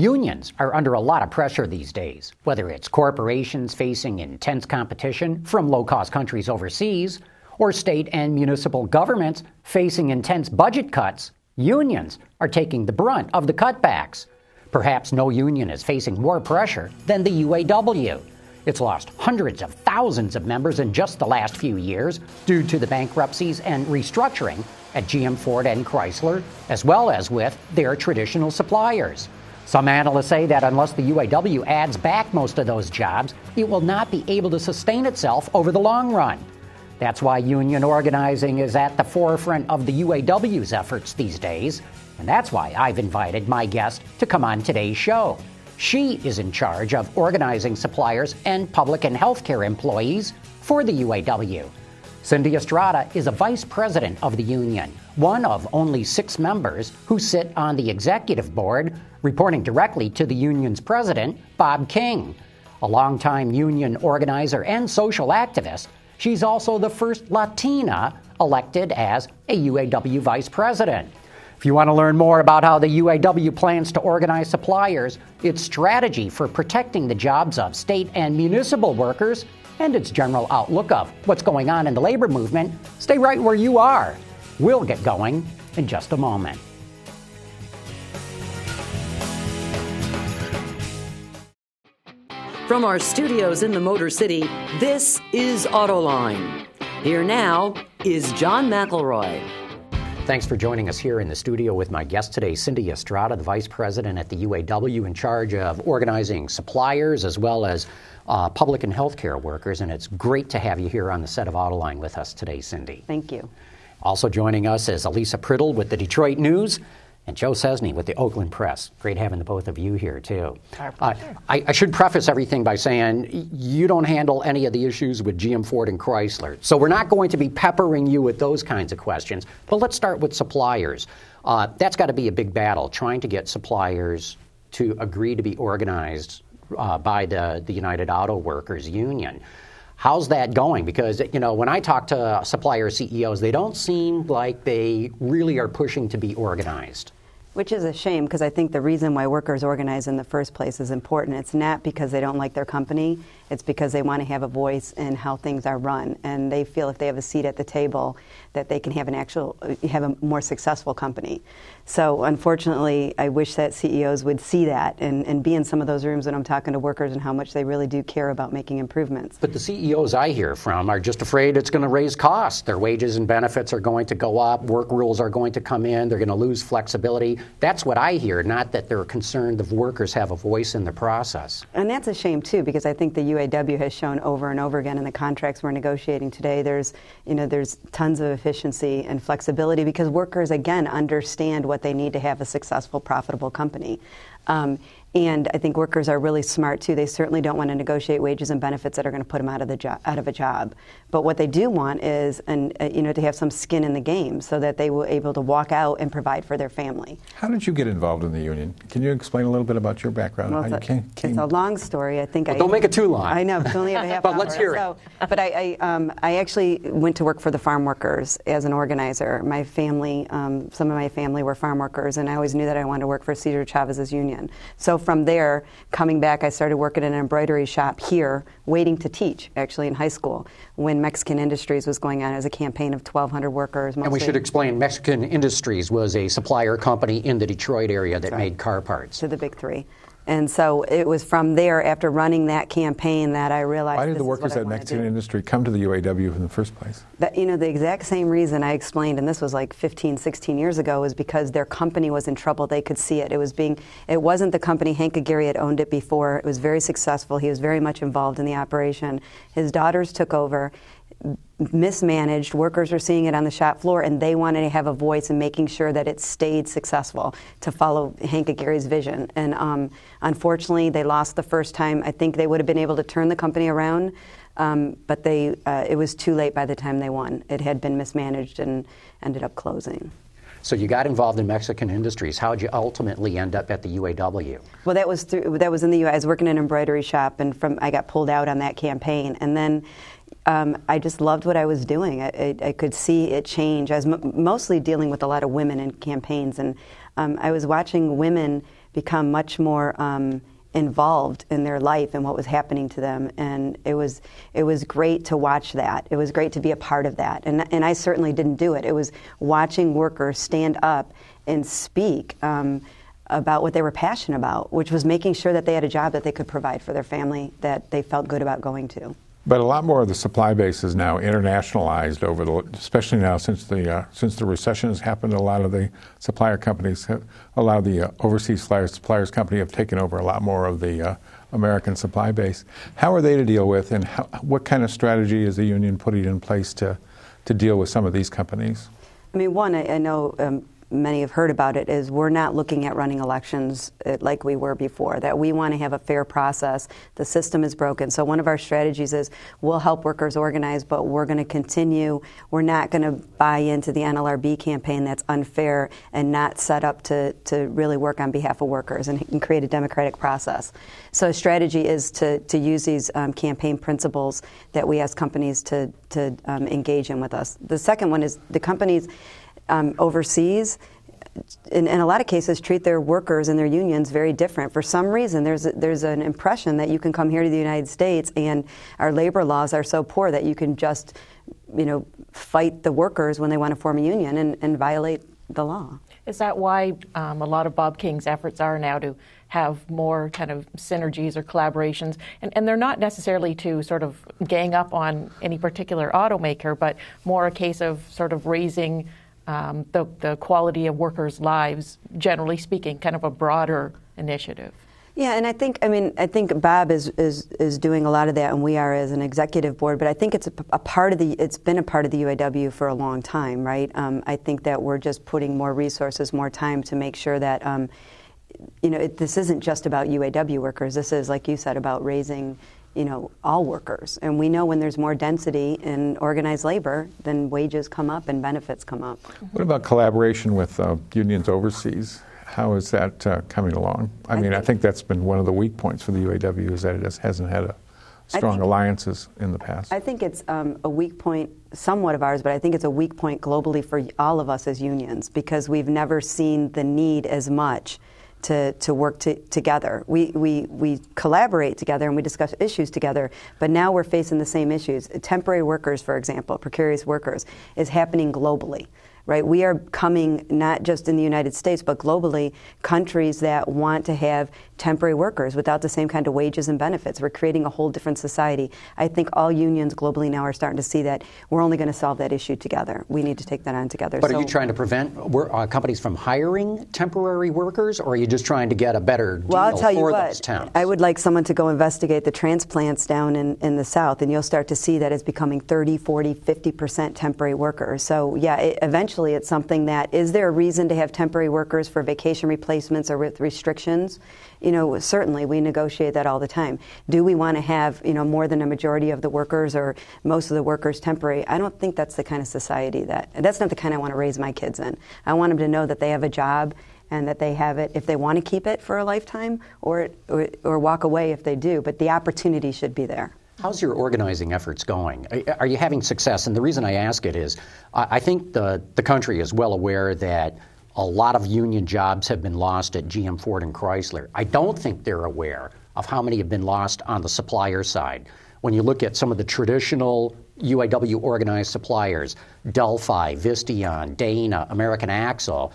Unions are under a lot of pressure these days, whether it's corporations facing intense competition from low cost countries overseas, or state and municipal governments facing intense budget cuts. Unions are taking the brunt of the cutbacks. Perhaps no union is facing more pressure than the UAW. It's lost hundreds of thousands of members in just the last few years due to the bankruptcies and restructuring at GM Ford and Chrysler, as well as with their traditional suppliers. Some analysts say that unless the UAW adds back most of those jobs, it will not be able to sustain itself over the long run. That's why union organizing is at the forefront of the UAW's efforts these days, and that's why I've invited my guest to come on today's show. She is in charge of organizing suppliers and public and healthcare employees for the UAW. Cindy Estrada is a vice president of the union, one of only six members who sit on the executive board, reporting directly to the union's president, Bob King. A longtime union organizer and social activist, she's also the first Latina elected as a UAW vice president. If you want to learn more about how the UAW plans to organize suppliers, its strategy for protecting the jobs of state and municipal workers, and its general outlook of what's going on in the labor movement, stay right where you are. We'll get going in just a moment. From our studios in the Motor City, this is Autoline. Here now is John McElroy. Thanks for joining us here in the studio with my guest today, Cindy Estrada, the Vice President at the UAW in charge of organizing suppliers as well as uh, public and healthcare workers. And it's great to have you here on the set of Autoline with us today, Cindy. Thank you. Also joining us is Alisa Priddle with the Detroit News and Joe Szczesny with the Oakland Press. Great having the both of you here, too. Uh, I, I, should preface everything by saying you don't handle any of the issues with GM Ford and Chrysler. So we're not going to be peppering you with those kinds of questions. But let's start with suppliers. Uh, that's got to be a big battle, trying to get suppliers to agree to be organized uh, by the, the United Auto Workers Union. How's that going? Because you know, when I talk to supplier CEOs, they don't seem like they really are pushing to be organized. Which is a shame because I think the reason why workers organize in the first place is important. It's not because they don't like their company, it's because they want to have a voice in how things are run. And they feel if they have a seat at the table, that they can have an actual, have a more successful company. So unfortunately, I wish that CEOs would see that and, and be in some of those rooms when I'm talking to workers and how much they really do care about making improvements. But the CEOs I hear from are just afraid it's going to raise costs. Their wages and benefits are going to go up, work rules are going to come in, they're going to lose flexibility. That's what I hear, not that they're concerned the workers have a voice in the process. And that's a shame too, because I think the UAW has shown over and over again in the contracts we're negotiating today, there's, you know, there's tons of efficiency and flexibility because workers, again, understand what they need to have a successful, profitable company. Um, and I think workers are really smart too. They certainly don't want to negotiate wages and benefits that are going to put them out of the jo- out of a job. But what they do want is, an, uh, you know, to have some skin in the game so that they will able to walk out and provide for their family. How did you get involved in the union? Can you explain a little bit about your background? Well, it's, a, it's a long story. I think well, I don't make it too long. I know. It's only a half but hour. let's hear so, it. But I, I, um, I, actually went to work for the farm workers as an organizer. My family, um, some of my family were farm workers, and I always knew that I wanted to work for Cesar Chavez's union. So from there coming back, I started working in an embroidery shop here, waiting to teach, actually, in high school, when Mexican Industries was going on as a campaign of 1,200 workers. And we should explain Mexican Industries was a supplier company in the Detroit area that right. made car parts. To the big three. And so it was from there, after running that campaign, that I realized. Why did the workers at Mexican Industry come to the UAW in the first place? That, you know, the exact same reason I explained, and this was like 15, 16 years ago, was because their company was in trouble. They could see it. It was being, it wasn't the company. Hank Aguirre had owned it before. It was very successful. He was very much involved in the operation. His daughters took over mismanaged. Workers were seeing it on the shop floor, and they wanted to have a voice in making sure that it stayed successful to follow Hank Aguirre's vision. And um, unfortunately, they lost the first time. I think they would have been able to turn the company around, um, but they uh, it was too late by the time they won. It had been mismanaged and ended up closing. So you got involved in Mexican industries. How did you ultimately end up at the UAW? Well, that was through, that was in the U. I was working in an embroidery shop, and from I got pulled out on that campaign, and then um, I just loved what I was doing. I, I, I could see it change. I was m- mostly dealing with a lot of women in campaigns, and um, I was watching women become much more um, involved in their life and what was happening to them. And it was, it was great to watch that. It was great to be a part of that. And, and I certainly didn't do it. It was watching workers stand up and speak. Um, about what they were passionate about, which was making sure that they had a job that they could provide for their family that they felt good about going to. But a lot more of the supply base is now internationalized over the, especially now since the uh, since the recession has happened. A lot of the supplier companies, have, a lot of the uh, overseas suppliers, suppliers company have taken over a lot more of the uh, American supply base. How are they to deal with, and how, what kind of strategy is the union putting in place to to deal with some of these companies? I mean, one, I, I know um, many have heard about it is we're not looking at running elections uh, like we were before, that we want to have a fair process. The system is broken. So, one of our strategies is we'll help workers organize, but we're going to continue. We're not going to buy into the NLRB campaign that's unfair and not set up to, to really work on behalf of workers and, and create a democratic process. So, a strategy is to, to use these um, campaign principles that we ask companies to, to um, engage in with us. The second one is the companies um, overseas, in, in, a lot of cases, treat their workers and their unions very different. For some reason, there's a, there's an impression that you can come here to the United States and our labor laws are so poor that you can just, you know, fight the workers when they want to form a union and, and violate the law. Is that why um, a lot of Bob King's efforts are now to have more kind of synergies or collaborations? And, and they're not necessarily to sort of gang up on any particular automaker, but more a case of sort of raising um, the, the quality of workers' lives, generally speaking, kind of a broader initiative. Yeah, and I think I mean I think Bob is, is is doing a lot of that, and we are as an executive board. But I think it's a, a part of the it's been a part of the UAW for a long time, right? Um, I think that we're just putting more resources, more time to make sure that um, you know it, this isn't just about UAW workers. This is, like you said, about raising you know, all workers. And we know when there's more density in organized labor, then wages come up and benefits come up. What about collaboration with uh, unions overseas? How is that uh, coming along? I, I mean, think, I think that's been one of the weak points for the UAW is that it hasn't had a strong think, alliances in the past. I think it's um, a weak point, somewhat of ours, but I think it's a weak point globally for all of us as unions because we've never seen the need as much to, to work to, together. We, we, we collaborate together and we discuss issues together, but now we're facing the same issues. Temporary workers, for example, precarious workers, is happening globally right? We are coming not just in the United States, but globally, countries that want to have temporary workers without the same kind of wages and benefits. We're creating a whole different society. I think all unions globally now are starting to see that we're only going to solve that issue together. We need to take that on together. But so, are you trying to prevent uh, companies from hiring temporary workers, or are you just trying to get a better deal well, I'll tell for you what, those towns? I would like someone to go investigate the transplants down in, in the South, and you'll start to see that it's becoming 30, 40, 50% temporary workers. So, yeah, it, eventually it's something that is there a reason to have temporary workers for vacation replacements or with restrictions? you know, certainly we negotiate that all the time. Do we want to have, you know, more than a majority of the workers or most of the workers temporary? I don't think that's the kind of society that, that's not the kind I want to raise my kids in. I want them to know that they have a job and that they have it if they want to keep it for a lifetime or, or, or walk away if they do, but the opportunity should be there. How's your organizing efforts going? Are you having success? And the reason I ask it is I think the, the country is well aware that a lot of union jobs have been lost at GM, Ford, and Chrysler. I don't think they're aware of how many have been lost on the supplier side. When you look at some of the traditional UAW organized suppliers, Delphi, Visteon, Dana, American Axle,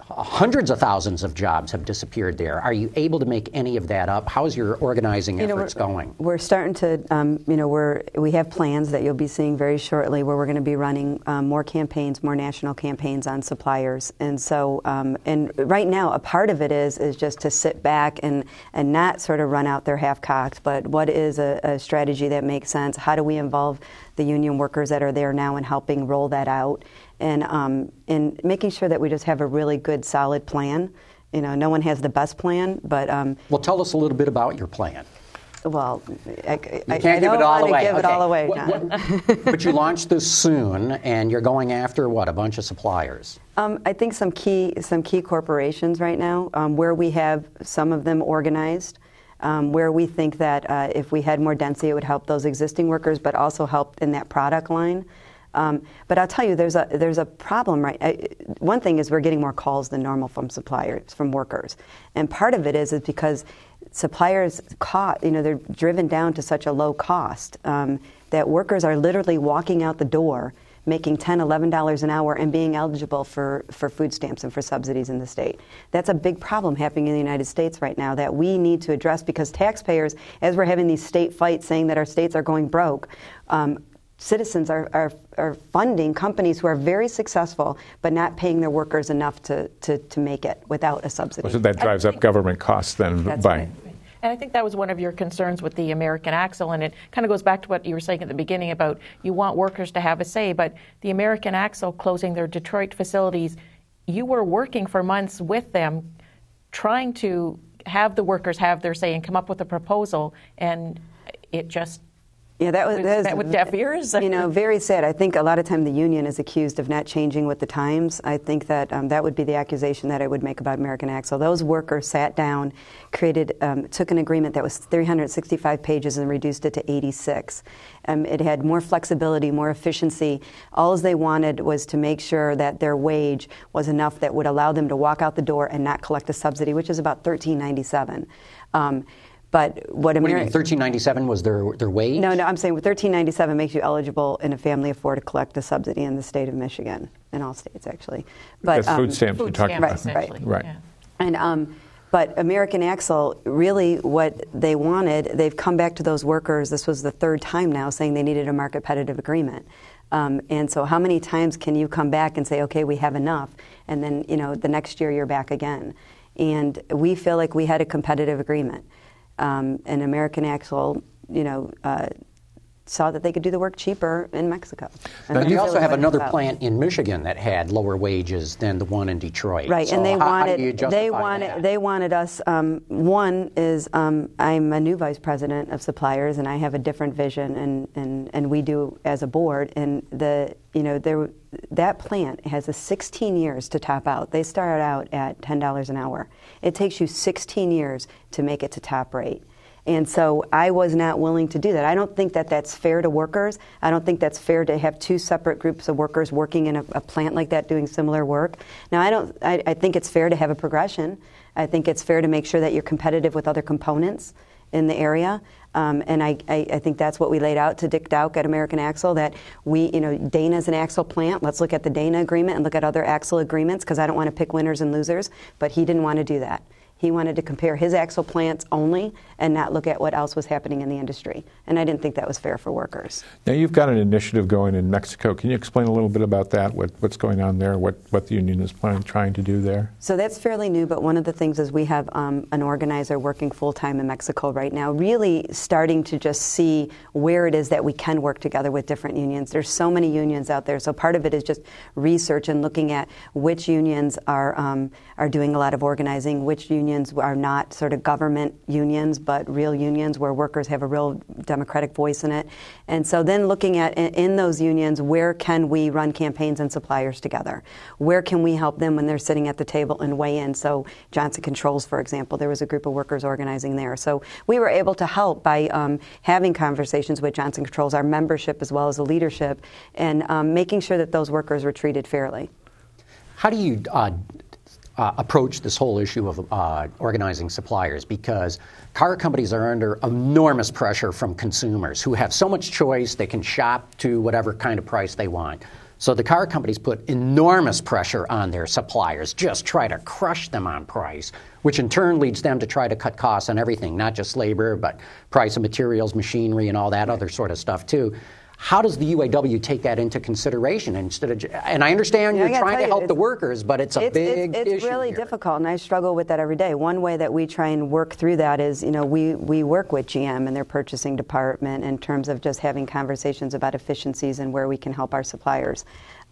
hundreds of thousands of jobs have disappeared there. Are you able to make any of that up? How's your organizing you efforts know, we're, going? We're starting to, um, you know, we're, we have plans that you'll be seeing very shortly where we're going to be running um, more campaigns, more national campaigns on suppliers. And so, um, and right now, a part of it is is just to sit back and, and not sort of run out there half cocked, but what is a, a strategy that makes sense? How do we involve the union workers that are there now and helping roll that out? And um, and making sure that we just have a really good, solid plan. You know, no one has the best plan, but um, well, tell us a little bit about your plan. Well, I, can't I, give it all away. Give okay. it all away, what, what, but you launched this soon, and you're going after what? A bunch of suppliers. Um, I think some key some key corporations right now, um, where we have some of them organized. Um, where we think that uh, if we had more density, it would help those existing workers, but also help in that product line. Um, but I'll tell you, there's a there's a problem, right? I, one thing is we're getting more calls than normal from suppliers, from workers, and part of it is is because suppliers caught, you know, they're driven down to such a low cost um, that workers are literally walking out the door making $10, $11 an hour and being eligible for, for food stamps and for subsidies in the state. That's a big problem happening in the United States right now that we need to address because taxpayers, as we're having these state fights saying that our states are going broke, um, citizens are, are, are, funding companies who are very successful but not paying their workers enough to, to, to make it without a subsidy. So that drives up government costs then That's by. right. And I think that was one of your concerns with the American Axle, and it kind of goes back to what you were saying at the beginning about you want workers to have a say, but the American Axle closing their Detroit facilities, you were working for months with them trying to have the workers have their say and come up with a proposal, and it just Yeah, that was, Was that was with deaf ears? You know, very sad. I think a lot of time the union is accused of not changing with the times. I think that um, that would be the accusation that I would make about American Axle. Those workers sat down, created, um, took an agreement that was 365 pages and reduced it to 86. Um, it had more flexibility, more efficiency. All they wanted was to make sure that their wage was enough that would allow them to walk out the door and not collect a subsidy, which is about 1397. Um, but what What do you mean, American 1397 was their, their wage? no, no, I'm saying 1397 makes you eligible in a family of four to collect a subsidy in the state of Michigan, in all states actually. But That's food um, stamps you're talking stamps, about. Right, essentially. right. Yeah. and um, but American Axle, really, what they wanted, they've come back to those workers. This was the third time now saying they needed a market competitive agreement. Um, and so, how many times can you come back and say, "Okay, we have enough," and then you know the next year you're back again? And we feel like we had a competitive agreement. Um, and American Axle, you know, uh, saw that they could do the work cheaper in Mexico. And But you also have another about. plant in Michigan that had lower wages than the one in Detroit. Right, So and they how, how wanted you they wanted that? they wanted us. Um, one is um, I'm a new vice president of suppliers, and I have a different vision, and, and, and we do as a board. And the you know there that plant has a 16 years to top out. They start out at ten dollars an hour. It takes you 16 years to make it to top rate. And so I was not willing to do that. I don't think that that's fair to workers. I don't think that's fair to have two separate groups of workers working in a, a plant like that doing similar work. Now, I don't. I, I think it's fair to have a progression. I think it's fair to make sure that you're competitive with other components in the area. Um, and I, I, I think that's what we laid out to Dick Dauch at American Axle that we, you know, Dana's an axle plant. Let's look at the Dana agreement and look at other axle agreements because I don't want to pick winners and losers. But he didn't want to do that. He wanted to compare his axle plants only and not look at what else was happening in the industry. And I didn't think that was fair for workers. Now, you've got an initiative going in Mexico. Can you explain a little bit about that? What, what's going on there? What, what the union is planning, trying to do there? So that's fairly new, but one of the things is we have um, an organizer working full time in Mexico right now, really starting to just see where it is that we can work together with different unions. There's so many unions out there, so part of it is just research and looking at which unions are um, are doing a lot of organizing, which unions are not sort of government unions, but real unions where workers have a real democratic voice in it. And so then looking at in, in those unions, where can we run campaigns and suppliers together? Where can we help them when they're sitting at the table and weigh in? So Johnson Controls, for example, there was a group of workers organizing there. So we were able to help by um, having conversations with Johnson Controls, our membership as well as the leadership, and um, making sure that those workers were treated fairly. How do you uh, uh, approach this whole issue of uh, organizing suppliers? Because car companies are under enormous pressure from consumers who have so much choice, they can shop to whatever kind of price they want. So the car companies put enormous pressure on their suppliers, just try to crush them on price, which in turn leads them to try to cut costs on everything, not just labor, but price of materials, machinery, and all that other sort of stuff too. How does the UAW take that into consideration instead of? And I understand Yeah, you're gotta trying to you, help the workers, but it's a it's, big it's, it's really here. difficult, and I struggle with that every day. One way that we try and work through that is, you know, we, we work with GM and their purchasing department in terms of just having conversations about efficiencies and where we can help our suppliers.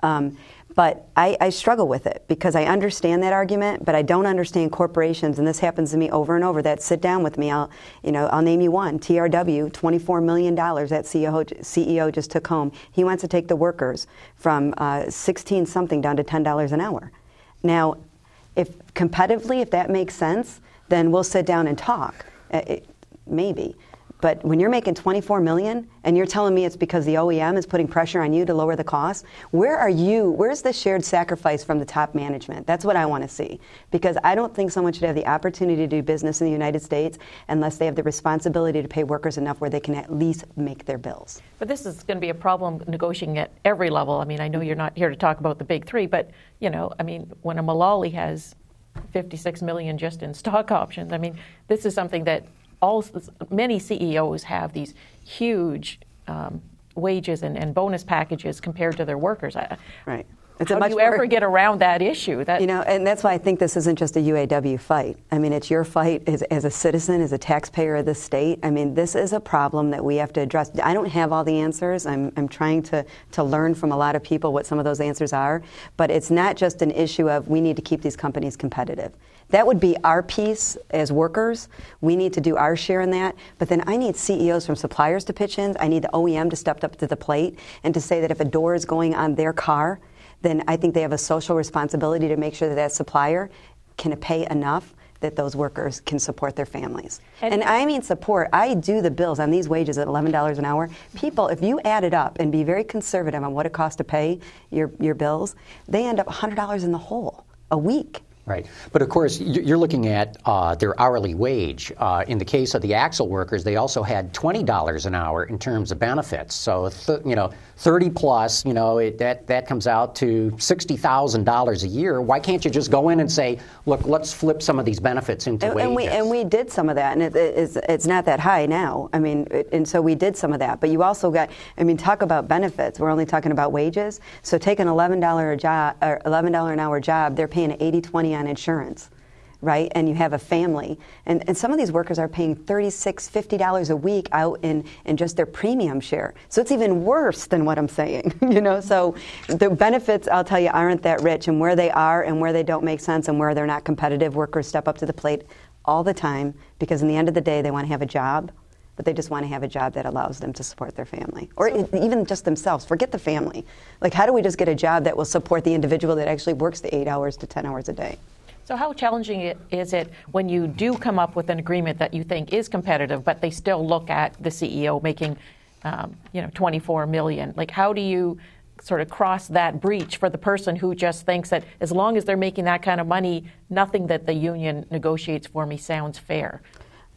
Um, but I, I struggle with it because I understand that argument, but I don't understand corporations, and this happens to me over and over. That sit down with me, I'll, you know, I'll name you one. TRW, twenty-four million dollars that CEO, CEO just took home. He wants to take the workers from uh, sixteen something down to ten dollars an hour. Now, if competitively, if that makes sense, then we'll sit down and talk. Uh, it- maybe. But when you're making 24 million and you're telling me it's because the OEM is putting pressure on you to lower the cost, where are you? Where's the shared sacrifice from the top management? That's what I want to see. Because I don't think someone should have the opportunity to do business in the United States unless they have the responsibility to pay workers enough where they can at least make their bills. But this is going to be a problem negotiating at every level. I mean, I know you're not here to talk about the big three, but you know, I mean, when a Mulally has 56 million just in stock options, I mean, this is something that all many CEOs have these huge um, wages and, and, bonus packages compared to their workers. Right. It's How do you ever get around that issue? That you know, and that's why I think this isn't just a UAW fight. I mean, it's your fight as, as a citizen, as a taxpayer of the state. I mean, this is a problem that we have to address. I don't have all the answers. I'm, I'm trying to, to learn from a lot of people what some of those answers are. But it's not just an issue of we need to keep these companies competitive. That would be our piece as workers. We need to do our share in that. But then I need CEOs from suppliers to pitch in. I need the OEM to step up to the plate and to say that if a door is going on their car, then I think they have a social responsibility to make sure that that supplier can pay enough that those workers can support their families. And, and, I mean support. I do the bills on these wages at $11 an hour. People, if you add it up and be very conservative on what it costs to pay your, your bills, they end up $100 in the hole a week. Right. But of course, you're looking at uh, their hourly wage. Uh, in the case of the axle workers, they also had $20 an hour in terms of benefits. So, th- you know, 30 plus, you know, it, that, that comes out to $60,000 a year. Why can't you just go in and say, look, let's flip some of these benefits into and, wages? And we, and we did some of that, and it, it's, it's not that high now. I mean, it, and so we did some of that. But you also got, I mean, talk about benefits. We're only talking about wages. So take an $11 a job, or $11 an hour job, they're paying 80 20 on insurance right? And you have a family. And, and some of these workers are paying $36, $50 a week out in, in just their premium share. So it's even worse than what I'm saying, you know? So the benefits, I'll tell you, aren't that rich. And where they are and where they don't make sense and where they're not competitive, workers step up to the plate all the time because in the end of the day, they want to have a job. But they just want to have a job that allows them to support their family, or even just themselves. Forget the family. Like, how do we just get a job that will support the individual that actually works the eight hours to 10 hours a day? So, how challenging is it when you do come up with an agreement that you think is competitive, but they still look at the CEO making, um, you know, 24 million? Like, how do you sort of cross that breach for the person who just thinks that as long as they're making that kind of money, nothing that the union negotiates for me sounds fair?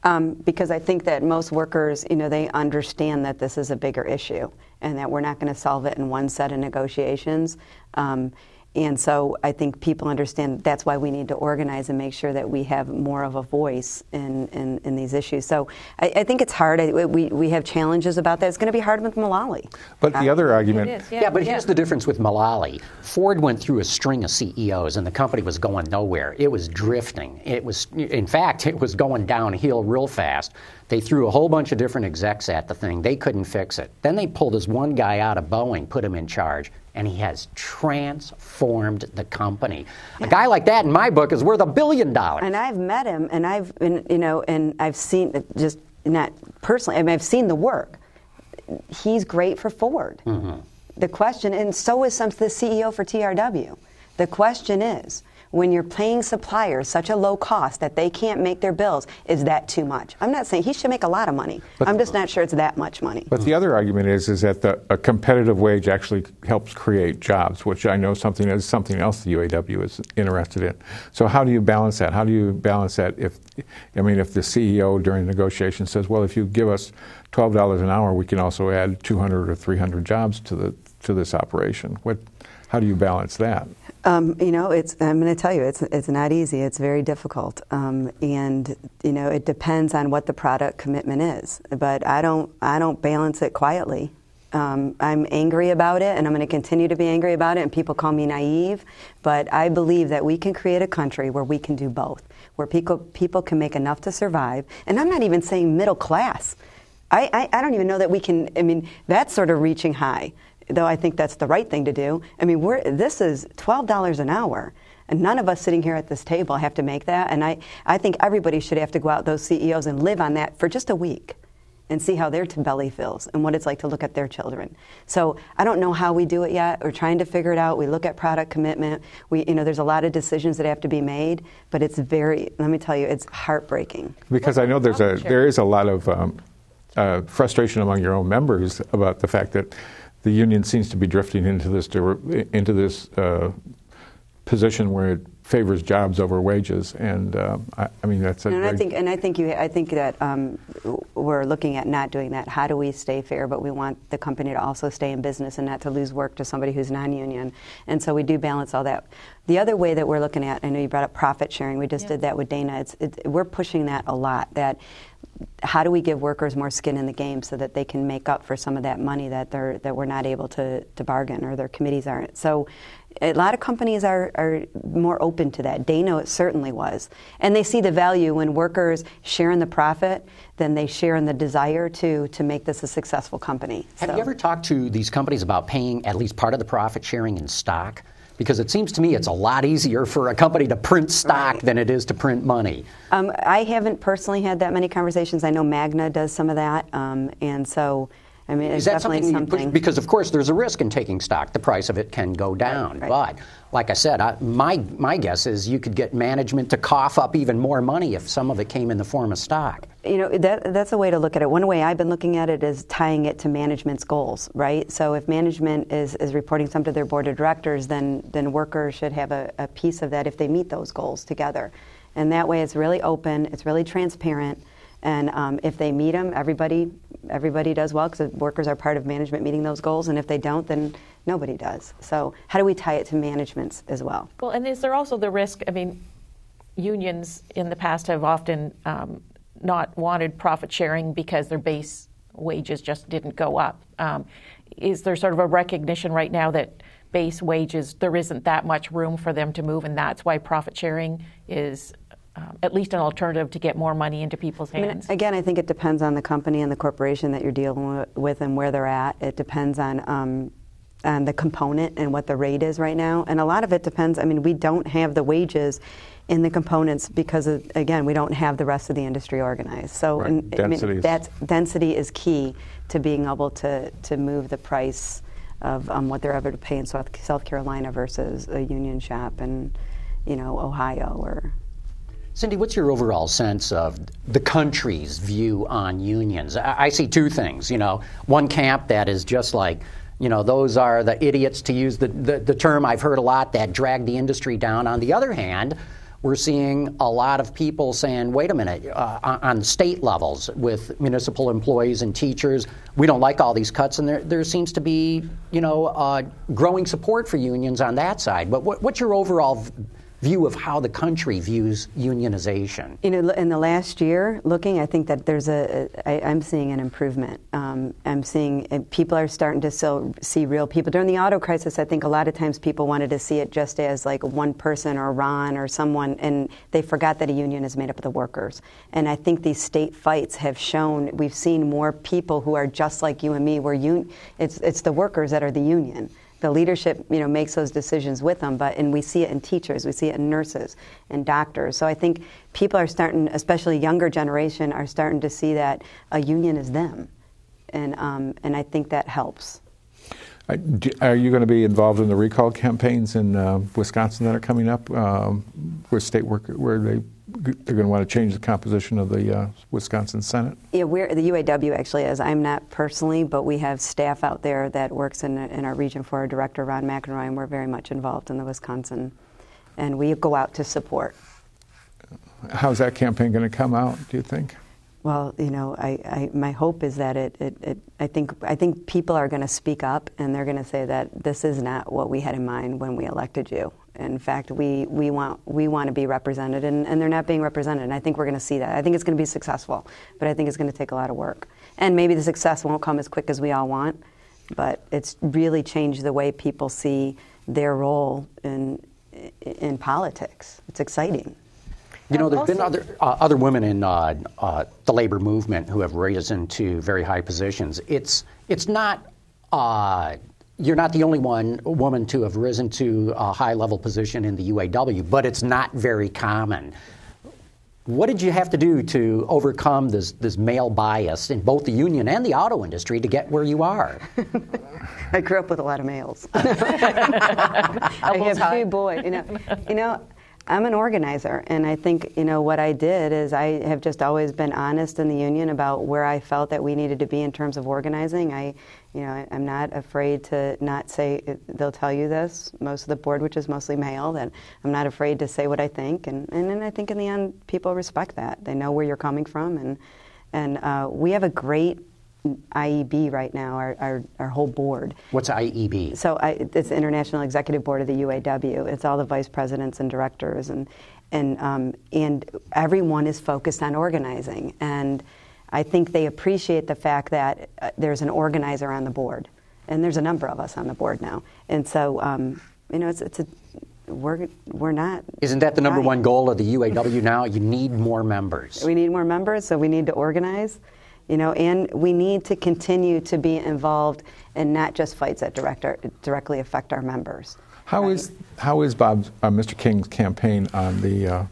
Um, because I think that most workers, you know, they understand that this is a bigger issue and that we're not going to solve it in one set of negotiations. Um, and so I think people understand that's why we need to organize and make sure that we have more of a voice in, in, in these issues. So I, I, think it's hard. I, we, we have challenges about that. It's going to be hard with Mulally. But the other argument. yeah. yeah. but here's the difference with Mulally. Ford went through a string of CEOs and the company was going nowhere. It was drifting. It was, in fact, it was going downhill real fast. They threw a whole bunch of different execs at the thing. They couldn't fix it. Then they pulled this one guy out of Boeing, put him in charge, and he has transformed the company. Yeah. A guy like that, in my book, is worth a billion dollars. And I've met him, and I've been, you know, and I've seen just not personally. I mean, I've seen the work. He's great for Ford. Mm-hmm. The question, and so is some the CEO for TRW. The question is when you're paying suppliers such a low cost that they can't make their bills, is that too much? I'm not saying he should make a lot of money. But, I'm just not sure it's that much money. But the other argument is is that the, a competitive wage actually helps create jobs, which I know something is something else the UAW is interested in. So how do you balance that? How do you balance that if I mean if the CEO during negotiations says, well, if you give us twelve dollars an hour, we can also add 200 or 300 jobs to the to this operation. What how do you balance that? Um, you know, it's. I'm going to tell you, it's it's not easy. It's very difficult, um, and you know, it depends on what the product commitment is. But I don't I don't balance it quietly. Um, I'm angry about it, and I'm going to continue to be angry about it. And people call me naive, but I believe that we can create a country where we can do both, where people people can make enough to survive. And I'm not even saying middle class. I, I, I don't even know that we can. I mean, that's sort of reaching high though I think that's the right thing to do. I mean, we're, this is $12 an hour. And none of us sitting here at this table have to make that. And I, I think everybody should have to go out, those CEOs, and live on that for just a week and see how their belly feels and what it's like to look at their children. So I don't know how we do it yet. We're trying to figure it out. We look at product commitment. We, you know, there's a lot of decisions that have to be made, but it's very. Let me tell you, it's heartbreaking. Because I know there's a there is a lot of um, uh, frustration among your own members about the fact that the union seems to be drifting into this into this uh, position where it favors jobs over wages, and uh, I, I, mean that's. and I think, and I think you, I think that um, we're looking at not doing that. How do we stay fair, but we want the company to also stay in business and not to lose work to somebody who's non-union, and so we do balance all that. The other way that we're looking at, I know you brought up profit sharing. We just did that with Dana. It's, it, we're pushing that a lot. That how do we give workers more skin in the game so that they can make up for some of that money that they're that we're not able to, to bargain or their committees aren't. So a lot of companies are, are more open to that. Dana certainly was. And they see the value when workers share in the profit, then they share in the desire to, to make this a successful company. Have so. you ever talked to these companies about paying at least part of the profit sharing in stock? Because it seems to me it's a lot easier for a company to print stock right. than it is to print money. Um, I haven't personally had that many conversations. I know Magna does some of that. Um, and so I mean, is that something, something, push, because of course there's a risk in taking stock. The price of it can go down. Right, right. But like I said, I, my my guess is you could get management to cough up even more money if some of it came in the form of stock. You know, that that's a way to look at it. One way I've been looking at it is tying it to management's goals, right? So if management is, is reporting some to their board of directors, then then workers should have a, a piece of that if they meet those goals together. And that way it's really open, it's really transparent and um, if they meet them, everybody everybody does well because workers are part of management meeting those goals. And if they don't, then nobody does. So how do we tie it to managements as well? Well, and is there also the risk? I mean, unions in the past have often um, not wanted profit sharing because their base wages just didn't go up. Um, is there sort of a recognition right now that base wages there isn't that much room for them to move, and that's why profit sharing is um, at least an alternative to get more money into people's hands? I mean, again, I think it depends on the company and the corporation that you're dealing with and where they're at. It depends on um, on the component and what the rate is right now, and a lot of it depends. I mean, we don't have the wages in the components because of, again we don't have the rest of the industry organized. So right. and, I mean, that's density is key to being able to to move the price of um, what they're able to pay in South, South Carolina versus a union shop in you know Ohio or Cindy, what's your overall sense of the country's view on unions? I, see two things. You know, one camp that is just like, you know, those are the idiots, to use the, the, the term I've heard a lot, that drag the industry down. On the other hand, we're seeing a lot of people saying, wait a minute, uh, on state levels with municipal employees and teachers, we don't like all these cuts, and there, there seems to be, you know, uh, growing support for unions on that side. But what, what's your overall view of how the country views unionization? You know, in the last year, looking, I think that there's a, a I, I'm seeing an improvement. Um, I'm seeing uh, people are starting to still see real people. During the auto crisis, I think a lot of times people wanted to see it just as like one person or Ron or someone, and they forgot that a union is made up of the workers. And I think these state fights have shown we've seen more people who are just like you and me, where un- it's it's the workers that are the union the leadership you know makes those decisions with them but and we see it in teachers we see it in nurses and doctors. So i think people are starting especially younger generation are starting to see that a union is them. And um, and i think that helps. Are you going to be involved in the recall campaigns in uh, Wisconsin that are coming up, um, where state work, where they they're going to want to change the composition of the uh, Wisconsin Senate? Yeah, we're, the UAW actually is. I'm not personally, but we have staff out there that works in, in our region for our director, Ron McInroy, and we're very much involved in the Wisconsin. And we go out to support. How's that campaign going to come out, do you think? Well, you know, I, I, my hope is that it, it, it, I think I think people are going to speak up and they're going to say that this is not what we had in mind when we elected you. In fact, we, we, want, we want to be represented, and, and they're not being represented. And I think we're going to see that. I think it's going to be successful, but I think it's going to take a lot of work. And maybe the success won't come as quick as we all want, but it's really changed the way people see their role in, in politics. It's exciting. You know, there's been other uh, other women in uh, uh, the labor movement who have risen to very high positions. It's it's not uh, you're not the only one woman to have risen to a high level position in the UAW, but it's not very common. What did you have to do to overcome this, this male bias in both the union and the auto industry to get where you are? I grew up with a lot of males. I have two boys. You know, you know I'm an organizer, and I think you know what I did is I have just always been honest in the union about where I felt that we needed to be in terms of organizing. I, you know, I'm not afraid to not say. They'll tell you this. Most of the board, which is mostly male, that I'm not afraid to say what I think, and and, and I think in the end, people respect that. They know where you're coming from, and and uh, we have a great IEB right now, our, our, our, whole board. What's IEB? So I, it's the International Executive Board of the UAW. It's all the vice presidents and directors, and and um, and everyone is focused on organizing. And I think they appreciate the fact that uh, there's an organizer on the board, and there's a number of us on the board now. And so um, you know, it's it's a we're we're not. Isn't that the number one goal of the UAW now? You need more members. We need more members, so we need to organize you know, and we need to continue to be involved in not just fights that direct our, directly affect our members. How right? is how is Bob, uh, Mr. King's campaign on the uh,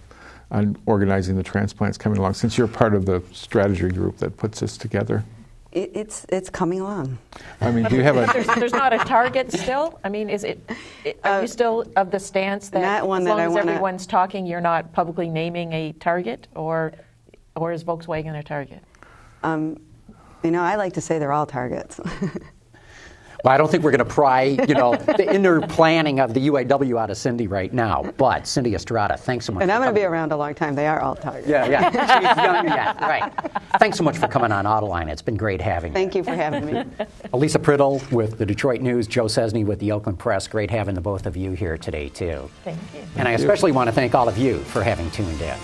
on organizing the transplants coming along? Since you're part of the strategy group that puts this together. It, it's it's coming along. I mean, do you have a? there's, there's, not a target still. I mean, is it? it are uh, you still of the stance that as long that as wanna, everyone's talking, you're not publicly naming a target, or or is Volkswagen a target? Um, you know, I like to say they're all targets. Well, I don't think we're going to pry, you know, the inner planning of the UAW out of Cindy right now. But Cindy Estrada, thanks so much. And I'm going to be around a long time. They are all targets. Yeah, yeah. She's young, yeah, right. Thanks so much for coming on Autoline. It's been great having you. Thank you for having me. Alisa Priddle with the Detroit News, Joe Szczesny with the Oakland Press. Great having the both of you here today too. Thank you. And I especially want to thank all of you for having tuned in.